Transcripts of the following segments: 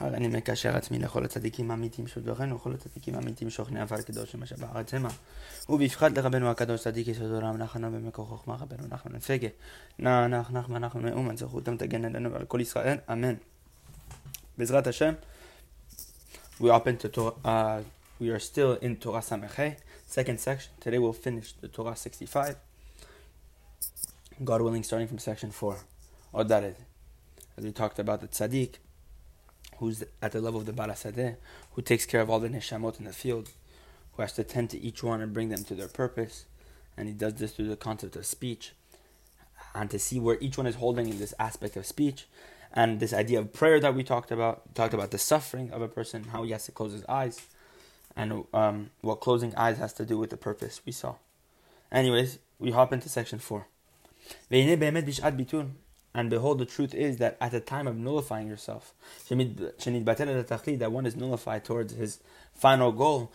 הרי אני מקשר עצמי לכל הצדיקים האמיתיים שבדורנו, וכל הצדיקים האמיתיים שוכני עפר קדושים אשר בארץ המה. ובפחד לרבנו הקדוש צדיק יסוד עולם נחנו במקור חוכמה רבנו נחמן נפגה. נח נח נחמן נחמן מאומן זכותם תגן עלינו ועל כל ישראל, אמן. בעזרת השם, we open to Torah, uh, we are still in Torah Samechei, second section. Today we'll finish the Torah 65. God willing, starting from section 4. Or that is, as we talked about the tzaddik, who's at the level of the Barasadeh, who takes care of all the neshamot in the field, who has to tend to each one and bring them to their purpose. And he does this through the concept of speech. And to see where each one is holding in this aspect of speech. And this idea of prayer that we talked about, we talked about the suffering of a person, how he has to close his eyes, and um, what closing eyes has to do with the purpose we saw. Anyways, we hop into section 4. And behold, the truth is that at the time of nullifying yourself, that one is nullified towards his final goal,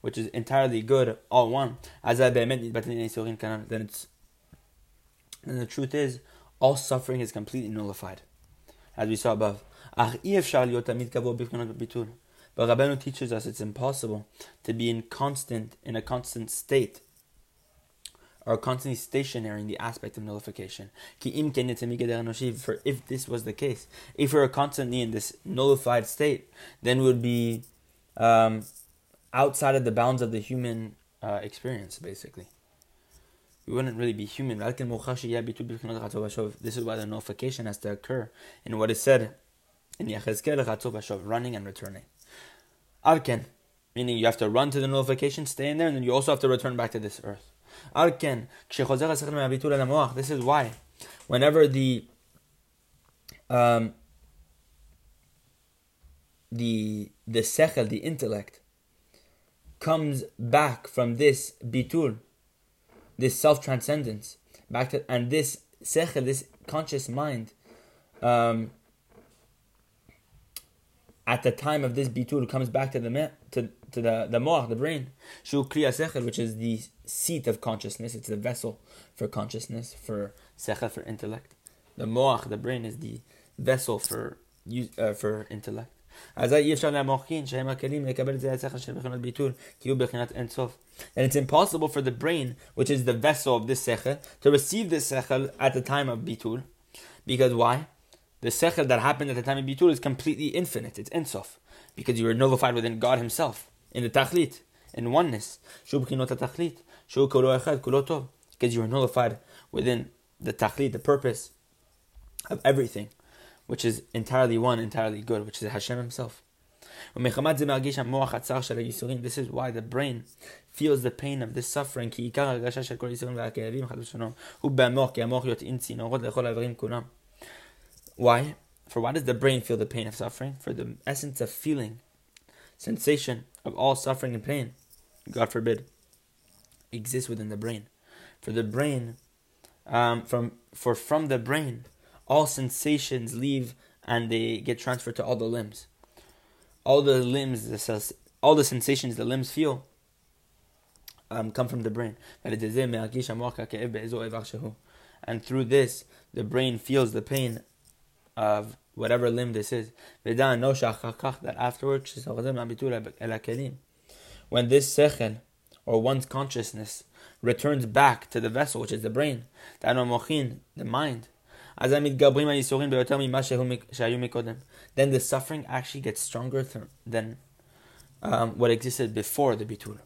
which is entirely good, all one. Then it's the truth is, all suffering is completely nullified, as we saw above. But Rabbeinu teaches us it's impossible to be in constant in a constant state are constantly stationary in the aspect of nullification. For if this was the case, if we were constantly in this nullified state, then we would be um, outside of the bounds of the human uh, experience, basically. We wouldn't really be human. This is why the nullification has to occur in what is said in Yechezkel, running and returning. Arken, meaning you have to run to the nullification, stay in there, and then you also have to return back to this earth. This is why, whenever the um, the the sechel, the intellect, comes back from this bitul, this self transcendence, back to and this sechel, this conscious mind, um, at the time of this bitul comes back to the to, to the the moach, the brain, which is the seat of consciousness. It's the vessel for consciousness, for sechel, for intellect. The moach, the brain, is the vessel for uh, for intellect. And it's impossible for the brain, which is the vessel of this sechel, to receive this sechel at the time of bitul. Because why? The sechel that happened at the time of bitul is completely infinite. It's Ein Sof. Because you are nullified within God Himself, in the tachlit, in oneness. Because you are nullified within the tachlit, the purpose of everything, which is entirely one, entirely good, which is Hashem Himself. This is why the brain feels the pain of this suffering. Why? For why does the brain feel the pain of suffering? For the essence of feeling, sensation of all suffering and pain. God forbid exists within the brain. For the brain, um, from for from the brain, all sensations leave and they get transferred to all the limbs. All the limbs, the all the sensations the limbs feel, um, come from the brain. And through this, the brain feels the pain of whatever limb this is. That afterwards, when this sechel or one's consciousness returns back to the vessel, which is the brain, the mind. Then the suffering actually gets stronger than um, what existed before the bitul.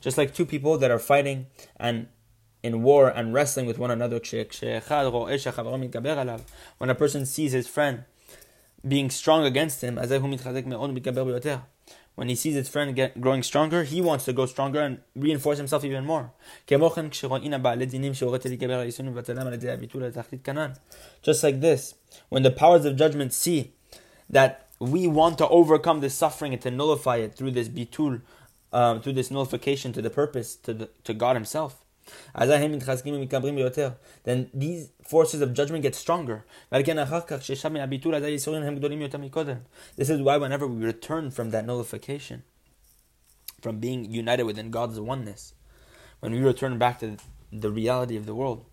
Just like two people that are fighting and in war and wrestling with one another, when a person sees his friend being strong against him, when he sees his friend get, growing stronger, he wants to go stronger and reinforce himself even more. Just like this, when the powers of judgment see that we want to overcome this suffering and to nullify it through this bitul, uh, through this nullification to the purpose, to, the, to God Himself, then these forces of judgment get stronger. This is why whenever we return from that nullification, from being united within God's oneness, when we return back to the reality of the world,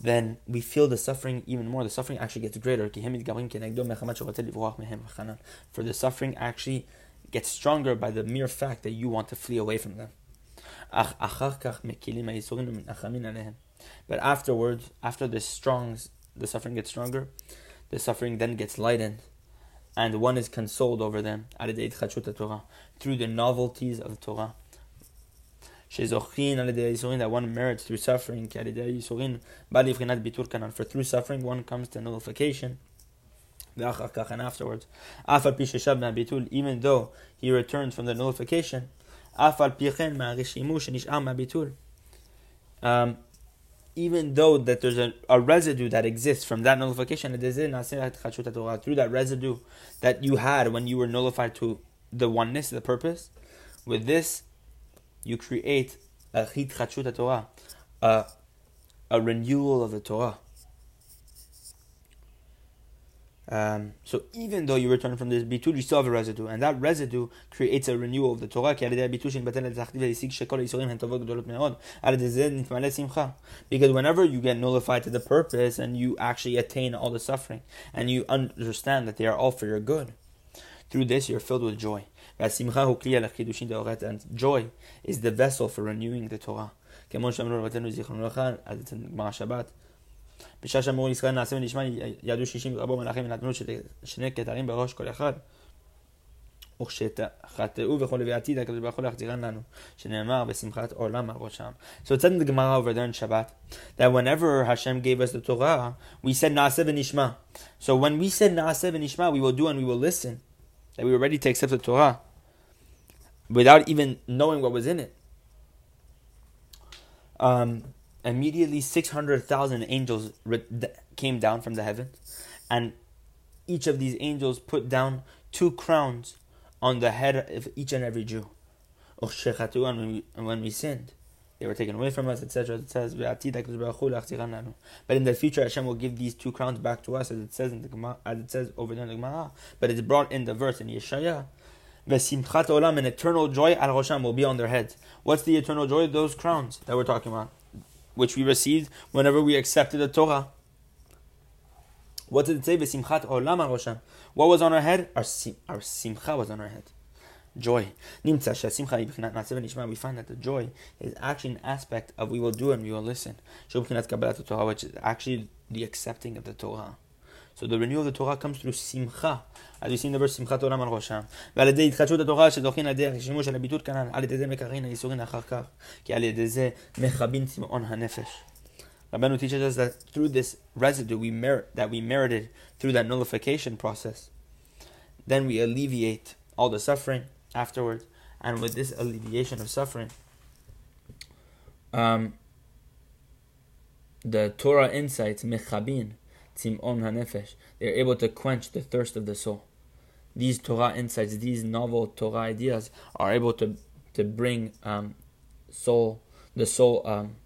then we feel the suffering even more. The suffering actually gets greater. For the suffering actually gets stronger by the mere fact that you want to flee away from them. But afterwards, after the strong, the suffering gets stronger, the suffering then gets lightened, and one is consoled over them through the novelties of the Torah. That one merits through suffering. For through suffering, one comes to nullification. And afterwards, even though he returns from the nullification, um, even though that there's a, a, residue that exists from that nullification, through that residue that you had when you were nullified to the oneness, the purpose, with this, you create a a, a renewal of the Torah. Um, so even though you return from this bitul, you still have a residue, and that residue creates a renewal of the Torah. Because whenever you get nullified to the purpose and you actually attain all the suffering, and you understand that they are all for your good, through this you're filled with joy. And joy is the vessel for renewing the Torah. בשעה שאמרו ישראל נעשה ונשמע, ידעו שישים רבו מלאכים ונתנו שני כתרים בראש כל אחד. וכשחטאו וכולי ועתיד הקדוש ברוך הוא להחזירן לנו, שנאמר בשמחת עולם על ראשם. So it said in the Gemara over there in Shabbat that whenever Hashem gave us the Torah, we said na'aseh v'nishma. So when we said na'aseh v'nishma, we will do and we will listen. That we were ready to accept the Torah without even knowing what was in it. Um, immediately 600,000 angels came down from the heavens, and each of these angels put down two crowns on the head of each and every Jew. Oh, and when we, when we sinned, they were taken away from us, etc. It says, But in the future, Hashem will give these two crowns back to us, as it says in the Gemara, as it says over there in the Gemara. But it's brought in the verse in Yeshaya. Vesimchat olam, an eternal joy al Rosham will be on their heads. What's the eternal joy? Those crowns that we're talking about which we received whenever we accepted the Torah. What did it say? V'simchat olam. What was on our head? Our, sim, our simcha was on our head. Joy. We find that the joy is actually an aspect of we will do and we will listen. Torah, which is actually the accepting of the Torah. So the renewal of the Torah comes through simcha, as we see in the verse שמחת עולם על ראשם. ועל ידי התחדשות התורה שזוכין על ידי השימוש על הביטול כנ"ל, על ידי זה מקרין הייסורין אחר כך, כי על ידי זה מכבין צמאון הנפש. Rabbeinu teaches us that through this residue we merit, that we merited through that nullification process, then we alleviate all the suffering afterwards. And with this alleviation of suffering, um, the Torah insights, mechabin, tzim'on hanefesh. They're able to quench the thirst of the soul. These Torah insights, these novel Torah ideas, are able to to bring um, soul, the soul, um,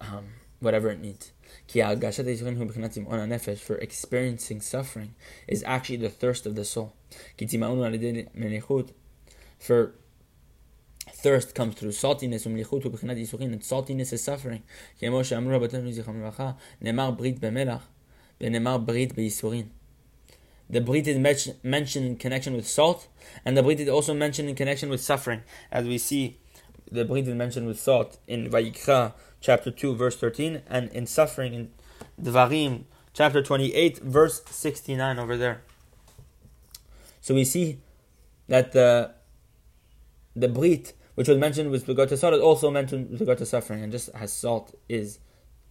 um, whatever it needs. For experiencing suffering is actually the thirst of the soul. For Thirst comes through saltiness, um, um, and saltiness is suffering. The brit is mentioned in connection with salt, and the brit is also mentioned in connection with suffering. As we see, the brit is mentioned with salt in Vayikra chapter 2, verse 13, and in suffering in Dvarim chapter 28, verse 69 over there. So we see that the the brit which was mentioned with regard to salt, is also mentioned with regard to suffering. And just as salt is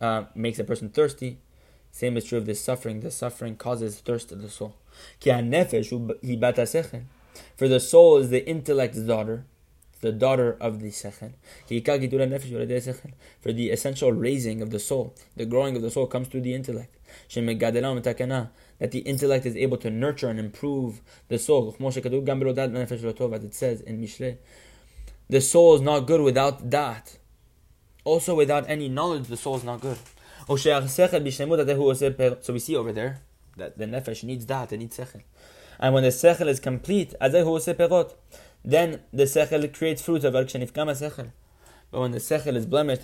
uh, makes a person thirsty, same is true of this suffering. The suffering causes thirst of the soul. For the soul is the intellect's daughter, the daughter of the sechel. For the essential raising of the soul, the growing of the soul comes through the intellect. That the intellect is able to nurture and improve the soul. As it says in Mishle, the soul is not good without that. Also, without any knowledge, the soul is not good. So we see over there that the nefesh needs that, it needs sechel. And when the sechel is complete, then the sechel creates fruit of sechel. But when the sechel is blemished,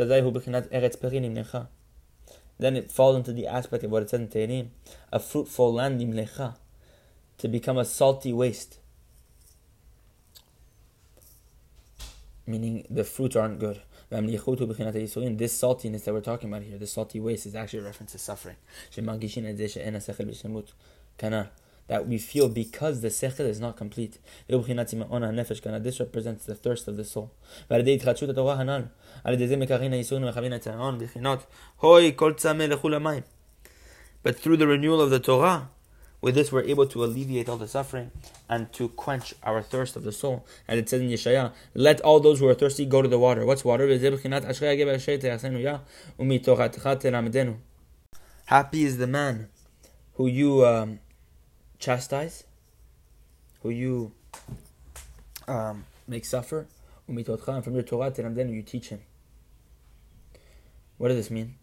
then it falls into the aspect of what it says in Tehillim, a fruitful land imlecha, to become a salty waste. Meaning the fruits aren't good. This saltiness that we're talking about here, the salty waste, is actually a reference to suffering that we feel because the sechel is not complete. This represents the thirst of the soul. But through the renewal of the Torah, with this we're able to alleviate all the suffering and to quench our thirst of the soul. And it says in Yeshaya, let all those who are thirsty go to the water. What's water? Happy is the man who you um, chastise, who you um, make suffer, and from your Torah and then you teach him. What does this mean?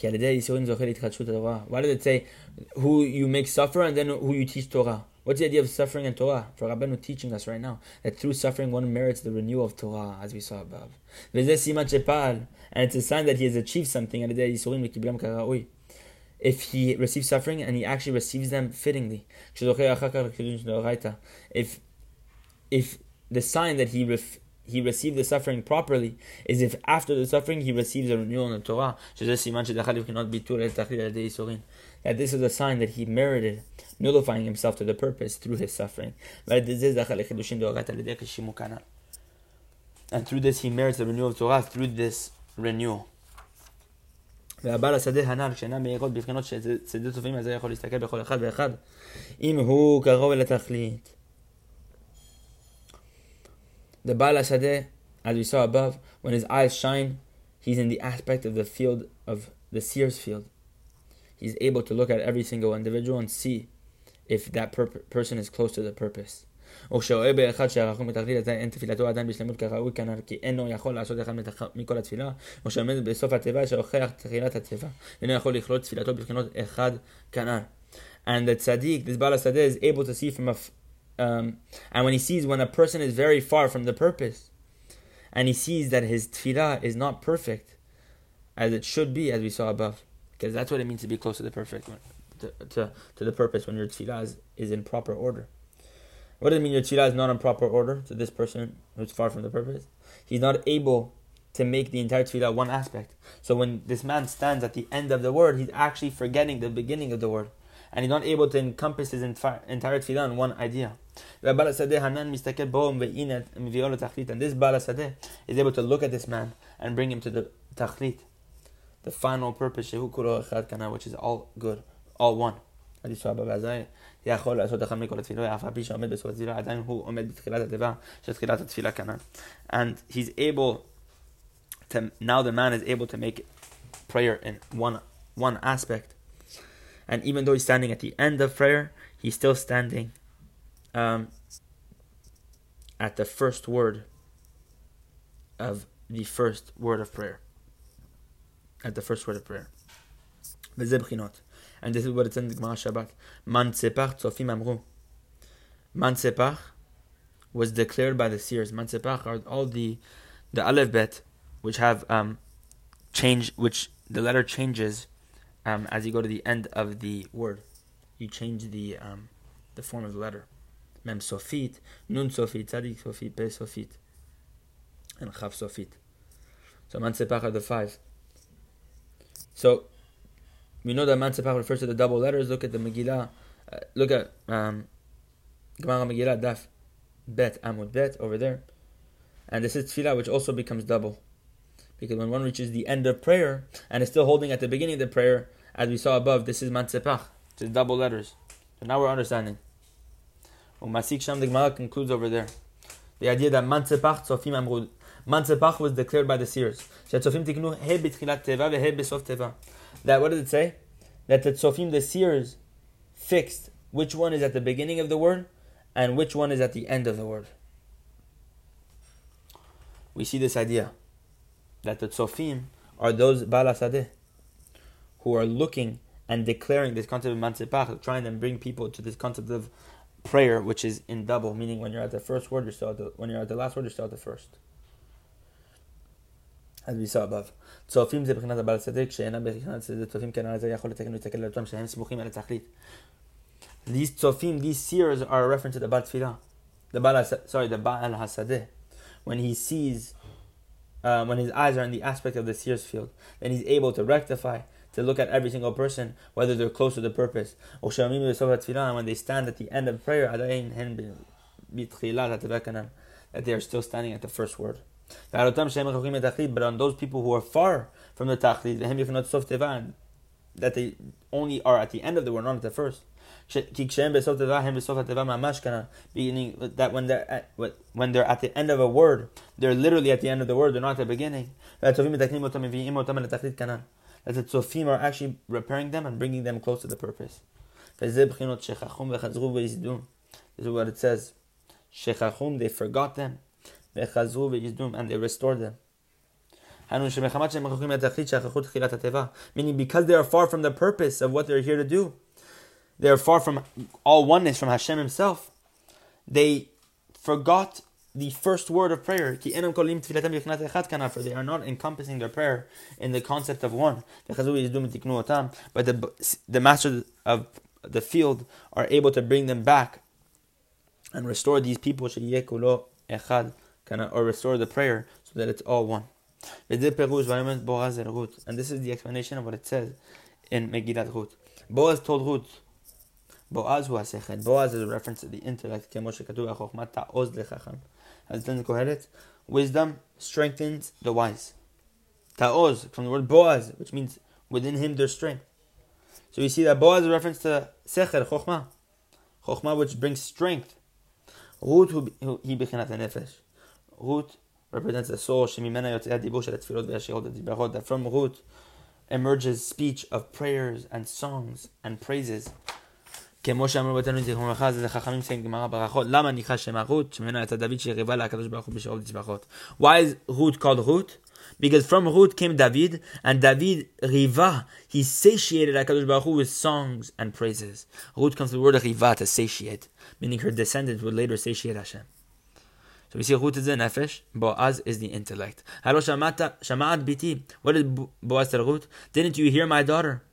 Why did it say who you make suffer and then who you teach Torah? What's the idea of suffering and Torah? For Rabbeinu teaching us right now that through suffering one merits the renewal of Torah, as we saw above. And it's a sign that he has achieved something if he receives suffering and he actually receives them fittingly. If if the sign that he ref, he received the suffering properly is if after the suffering he receives a renewal in the Torah. That this is a sign that he merited nullifying himself to the purpose through his suffering. And through this he merits the renewal of Torah through this renewal. והבעל השדה הנ"ל, כשאינם מאירות בבחינות שדה טובים, אז זה יכול להסתכל בכל אחד ואחד, אם הוא קרוב אל התכלית. The Baal Sadeh, as we saw above, when his eyes shine, he's in the aspect of the field of the seer's field. He's able to look at every single individual and see if that per- person is close to the purpose. או שרואה באחד שהרחום בתכלית אין תפילתו עדיין בשלמות כראוי כנ"ל כי אינו יכול לעשות אחד מכל התפילה, או שעומד בסוף התיבה שהוכיח תחילת התיבה, אינו יכול לכלול תפילתו בבחינות אחד כנ"ל. And the tzaddik, this Baal Sadeh, is able to see from a, um, and when he sees when a person is very far from the purpose, and he sees that his tefillah is not perfect, as it should be, as we saw above, because that's what it means to be close to the perfect, to, to, to the purpose when your tefillah is, is in proper order. What does it mean your tefillah is not in proper order to this person who's far from the purpose? He's not able to make the entire tefillah one aspect. So when this man stands at the end of the word, he's actually forgetting the beginning of the word. And he's not able to encompass his entire, tefillah in one idea. And this Bala Sadeh is able to look at this man and bring him to the tachlit, the final purpose, which is all good, all one. יכול לעשות אחד מכל התפילה, אף על פי שעומד בסוף התפילה, עדיין הוא עומד בתחילת התיבה של תחילת התפילה כנ"ל. And he's able to, now the man is able to make prayer in one, one aspect. And even though he's standing at the end of prayer, he's still standing um, at the first word of the first word of prayer. At the first word of prayer. And this is what it says in the Gemara Shabbat. Man Tzepach Tzofim Amru. Man was declared by the seers. Man are all the the Aleph Bet, which have um, change, which the letter changes um, as you go to the end of the word. You change the um, the form of the letter. Mem Sofit, Nun Sofit, Tzadik Sofit, Pe Sofit, and Chav Sofit. So Man are the five. So we know that Mansepach refers to the double letters. Look at the Megillah. Uh, look at um, Gemara Megillah Daf Bet Amud Bet over there. And this is Tefillah, which also becomes double. Because when one reaches the end of prayer and is still holding at the beginning of the prayer, as we saw above, this is Mansepach. It's double letters. So now we're understanding. Masik Sham the Gemara concludes over there. The idea that Mansepach Tzofim Amrud. Mansepach was declared by the seers that what does it say? That the tzofim, the seers, fixed which one is at the beginning of the word and which one is at the end of the word. We see this idea that the tzofim are those balasadeh who are looking and declaring this concept of mansipach, trying to bring people to this concept of prayer, which is in double, meaning when you're at the first word, you're still at the, when you're at the last word, you're still at the first. as we saw above. צופים זה בחינת הבעל צדק, שאינם בחינת צדק צופים כן על זה יכול לתקן ולהסתכל על אותם שהם סמוכים על התכלית. These צופים, these seers are a reference to the בעל תפילה. The בעל, sorry, the בעל השדה. When he sees, uh, when his eyes are in the aspect of the seer's field, then he's able to rectify, to look at every single person, whether they're close to the purpose. And when they stand at the end of prayer, that they are still standing at the first word. But on those people who are far from the tachlit, that they only are at the end of the word, not at the first. Meaning that when they're at, when they're at the end of a word, they're literally at the end of the word, they're not at the beginning. That the tzofim are actually repairing them and bringing them close to the purpose. This is what it says. They forgot them and they restored them. Meaning because they are far from the purpose of what they're here to do. They are far from all oneness from Hashem Himself. They forgot the first word of prayer. They are not encompassing their prayer in the concept of one. But the, the masters of the field are able to bring them back and restore these people or restore the prayer so that it's all one. And this is the explanation of what it says in Megillat Ruth. Boaz told Ruth, Boaz who has Boaz is a reference to the intellect. As then Kohelet, wisdom strengthens the wise. Ta'oz, from the word Boaz, which means within him there's strength. So we see that Boaz is a reference to Sechel, Chokhmah. Chokhmah which brings strength. Ruth, he bechinat nefesh. Ruth represents the soul. Shemimena yotzei dibur shel tefillot ve'ashirot dibrachot. That from Ruth emerges speech of prayers and songs and praises. כמו שאמרו בתנו זיכרונך, זה חכמים saying גמרא ברכות. למה נקרא שם הרות? שממנו יצא דוד לקדוש ברוך הוא Why is Ruth called Ruth? Because from Ruth came David, and David riva, he satiated HaKadosh Baruch Hu with songs and praises. Ruth comes from the word riva, to satiate, meaning her descendants would later satiate Hashem. So we see Ruth is the nefesh, Boaz is the intellect. Halo shama'at biti. What did Boaz tell? Didn't you hear my daughter?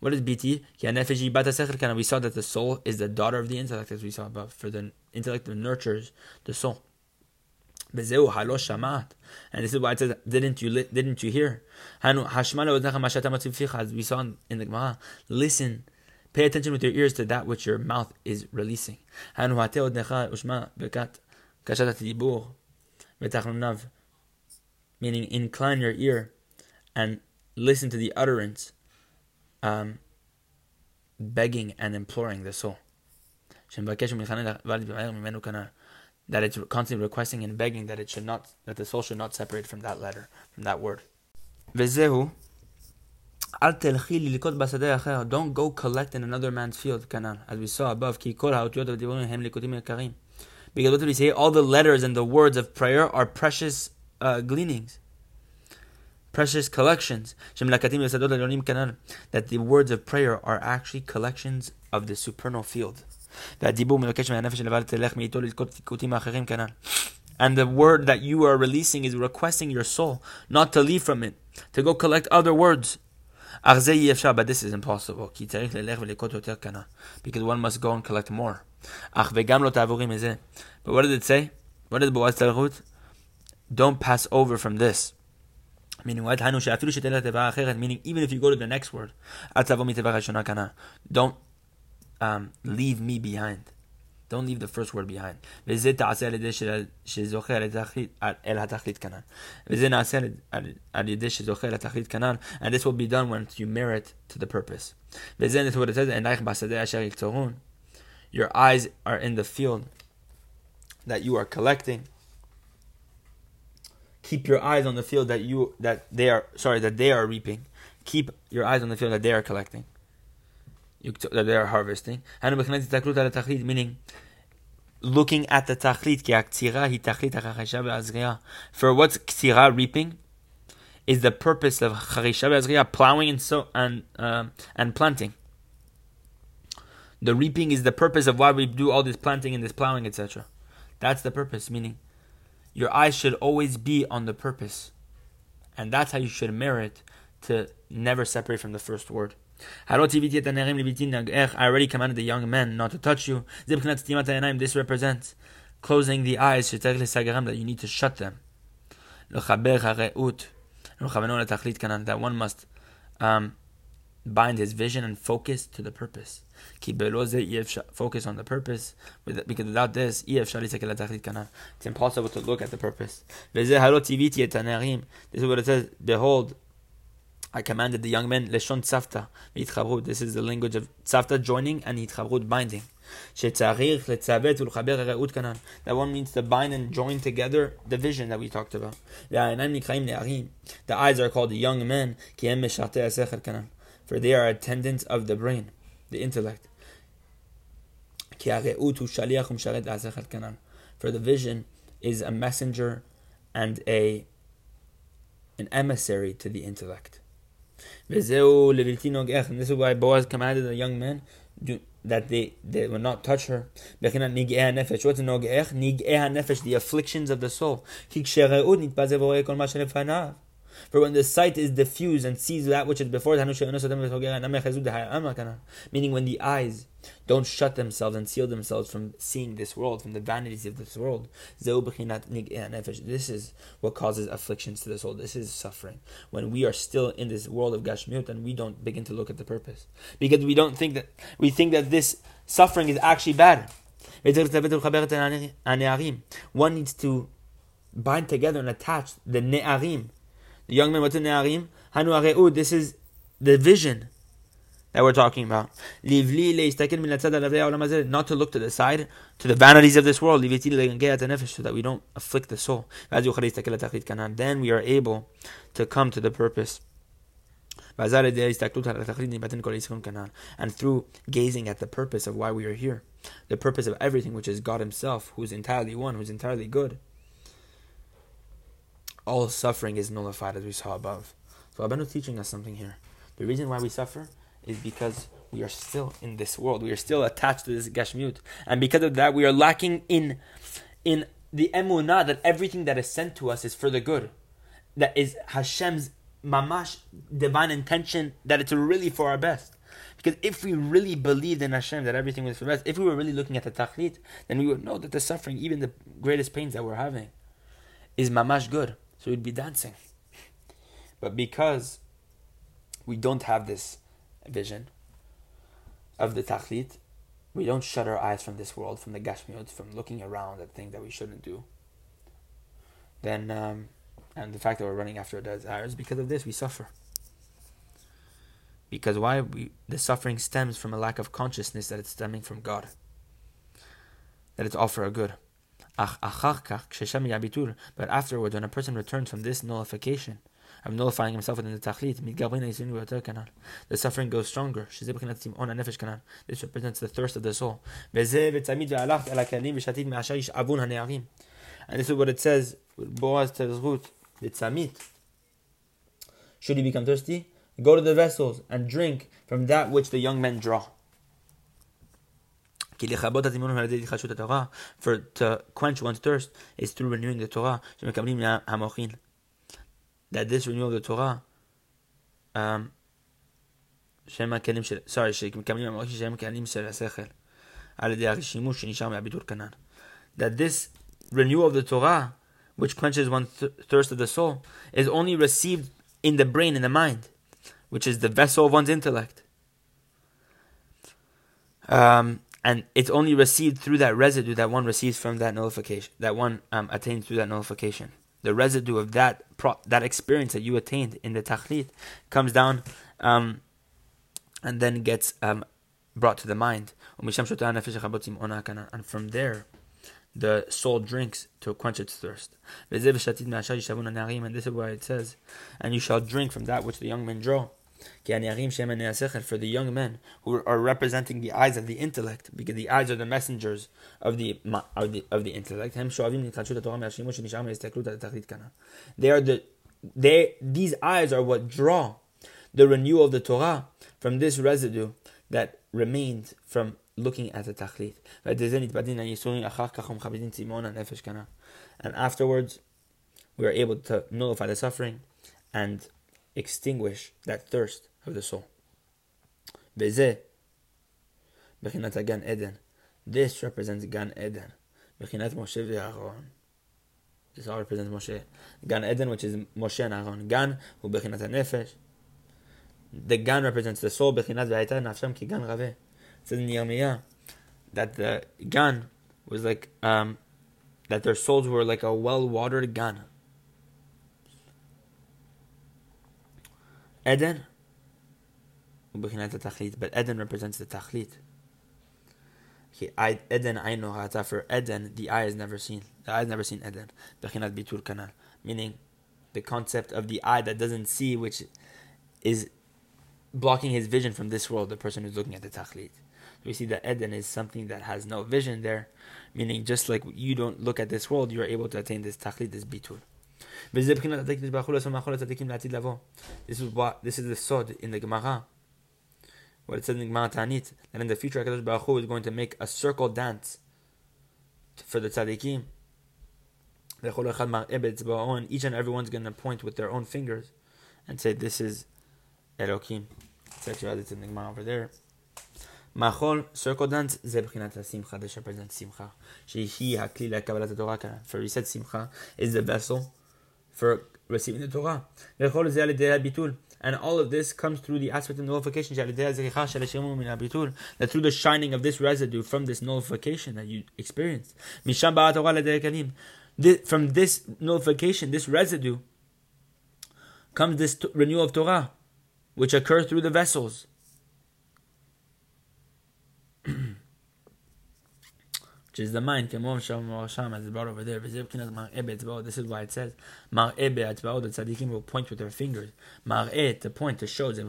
What is biti? We saw that the soul is the daughter of the intellect, as we saw above. For the intellect nurtures the soul. And this is why it says, didn't you didn't you hear? As we saw in the Gemara, listen, pay attention with your ears to that which your mouth is releasing Kashat Dibur, Betachnunav, meaning incline your ear and listen to the utterance, um, begging and imploring the soul. That it's constantly requesting and begging that it should not, that the soul should not separate from that letter, from that word. וזהו, אל תלכי ללקוט בשדה אחר, don't go collect in another man's field, כנ"ל, as we saw above, כי כל האותיות והדיבורים הם ליקוטים יקרים. Because what did we say? All the letters and the words of prayer are precious uh, gleanings, precious collections. That the words of prayer are actually collections of the supernal field. And the word that you are releasing is requesting your soul not to leave from it, to go collect other words. But this is impossible. Because one must go and collect more. But what did it say? What did Boaz tell Ruth? Don't pass over from this. Meaning what? Meaning even if you go to the next word, don't um, leave me behind. Don't leave the first word behind. And this will be done once you merit to the purpose. this is what it says, your eyes are in the field that you are collecting. Keep your eyes on the field that you that they are sorry that they are reaping. Keep your eyes on the field that they are collecting. that they are harvesting. Meaning looking at the tachlit For what's ktira reaping is the purpose of charisha plowing and so and um, and planting. The reaping is the purpose of why we do all this planting and this plowing, etc. That's the purpose, meaning your eyes should always be on the purpose. And that's how you should merit to never separate from the first word. I already commanded the young men not to touch you. This represents closing the eyes that you need to shut them. That one must um, bind his vision and focus to the purpose. Focus on the purpose, because without this, it's impossible to look at the purpose. This is what it says. Behold, I commanded the young men leshon tzavta This is the language of tzavta joining and yitchavrut binding. That one means to bind and join together the vision that we talked about. The eyes are called the young men for they are attendants of the brain, the intellect. For the vision is a messenger and a an emissary to the intellect. And this is why Boaz commanded the young men do, that they, they will not touch her. What's? The afflictions of the soul. For when the sight is diffused and sees that which is before it, meaning when the eyes don't shut themselves and seal themselves from seeing this world, from the vanities of this world. This is what causes afflictions to the soul. This is suffering. When we are still in this world of Gashmiut and we don't begin to look at the purpose. Because we don't think that, we think that this suffering is actually bad. One needs to bind together and attach the ne'arim, the young men, what's in Ne'arim? Hanu this is the vision that we're talking about. Not to look to the side, to the vanities of this world, so that we don't afflict the soul. Then we are able to come to the purpose. And through gazing at the purpose of why we are here, the purpose of everything, which is God Himself, who is entirely one, who is entirely good all suffering is nullified as we saw above. So Rabbeinu is teaching us something here. The reason why we suffer is because we are still in this world. We are still attached to this gashmiut, and because of that, we are lacking in in the emunah that everything that is sent to us is for the good. That is Hashem's mamash divine intention. That it's really for our best. Because if we really believed in Hashem that everything was for best, if we were really looking at the tachlit, then we would know that the suffering, even the greatest pains that we're having, is mamash good. So we'd be dancing. But because we don't have this vision of the tachlit, we don't shut our eyes from this world, from the gashmiut, from looking around at things that we shouldn't do. Then, um, and the fact that we're running after our desires, because of this, we suffer. Because why? We, the suffering stems from a lack of consciousness that it's stemming from God. That it's all for our good. But afterwards, when a person returns from this nullification, of nullifying himself within the tachlit, the suffering goes stronger. This represents the thirst of the soul. And this is what it says, Boaz tells Ruth, the tzamit. Should he become thirsty? Go to the vessels and drink from that which the young men draw. For to quench one's thirst is through renewing the Torah. That this renewal of the Torah, um, sorry, that this renewal of the Torah, which quenches one's thirst of the soul, is only received in the brain, in the mind, which is the vessel of one's intellect. Um, and it's only received through that residue that one receives from that nullification, that one um, attains through that nullification. The residue of that pro- that experience that you attained in the tachlit comes down, um, and then gets um, brought to the mind. And from there, the soul drinks to quench its thirst. And this is why it says, "And you shall drink from that which the young men draw." For the young men who are representing the eyes of the intellect, because the eyes are the messengers of the of the, of the intellect. They are the they these eyes are what draw the renewal of the Torah from this residue that remained from looking at the tachlit. And afterwards, we are able to nullify the suffering and extinguish that thirst of the soul. Bechinat Gan Eden. This represents Gan Eden. Bechinat Moshe ve'Aaron. This all represents Moshe. Gan Eden, which is Moshe and Aaron. Gan, who bechinat nefesh. The Gan represents the soul. Bechinat ve'ayta nafsham ki Gan Raveh. It says in Yirmiyah that the Gan was like um, that their souls were like a well-watered Gan. Eden, but Eden represents the tachlit. Eden I know for Eden the eye has never seen. The eye has never seen Eden. Bechinat bitul kanal, meaning the concept of the eye that doesn't see, which is blocking his vision from this world. The person who's looking at the tachlit. We see that Eden is something that has no vision there, meaning just like you don't look at this world, you are able to attain this tachlit, this bitul. This is what this is the sod in the Gemara. What it says in the Gemara Taanit that in the future Hakadosh Baruch Hu is going to make a circle dance for the tzaddikim. Each and everyone's going to point with their own fingers and say, "This is Elokim." It's actually added in the Gemara over there. Machol, circle dance, זה בחינת השמחה, this represents שמחה. שהיא הכלי לקבלת התורה כאן. For he said Simcha is the vessel for receiving the Torah. And all of this comes through the aspect of nullification, that through the shining of this residue from this nullification that you experienced. From this nullification, this residue, comes this renewal of Torah, which occurs through the vessels. Which is the mind, as brought over there. This is why it says, the tzaddikim will point with their fingers. To point, to show, this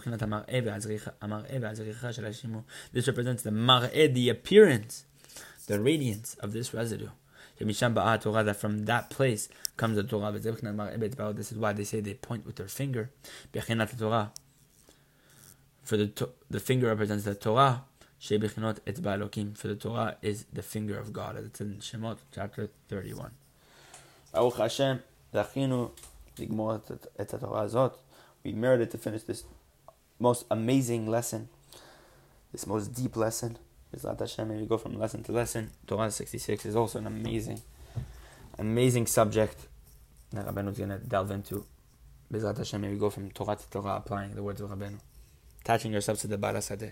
represents the mar'e, the appearance, the radiance of this residue. From that place comes the Torah. This is why they say they point with their finger. For the, the finger represents the Torah. Shebechinot etzba Elokim, for the Torah is the finger of God, as it's in Shemot chapter 31. Baruch Hashem. We merited to finish this most amazing lesson, this most deep lesson. Bezrat Hashem, and we go from lesson to lesson. Torah 66 is also an amazing, amazing subject that Rabbeinu is going to delve into. Bezrat Hashem, we go from Torah to Torah, applying the words of Rabbeinu, attaching yourselves to the Bala Sadeh.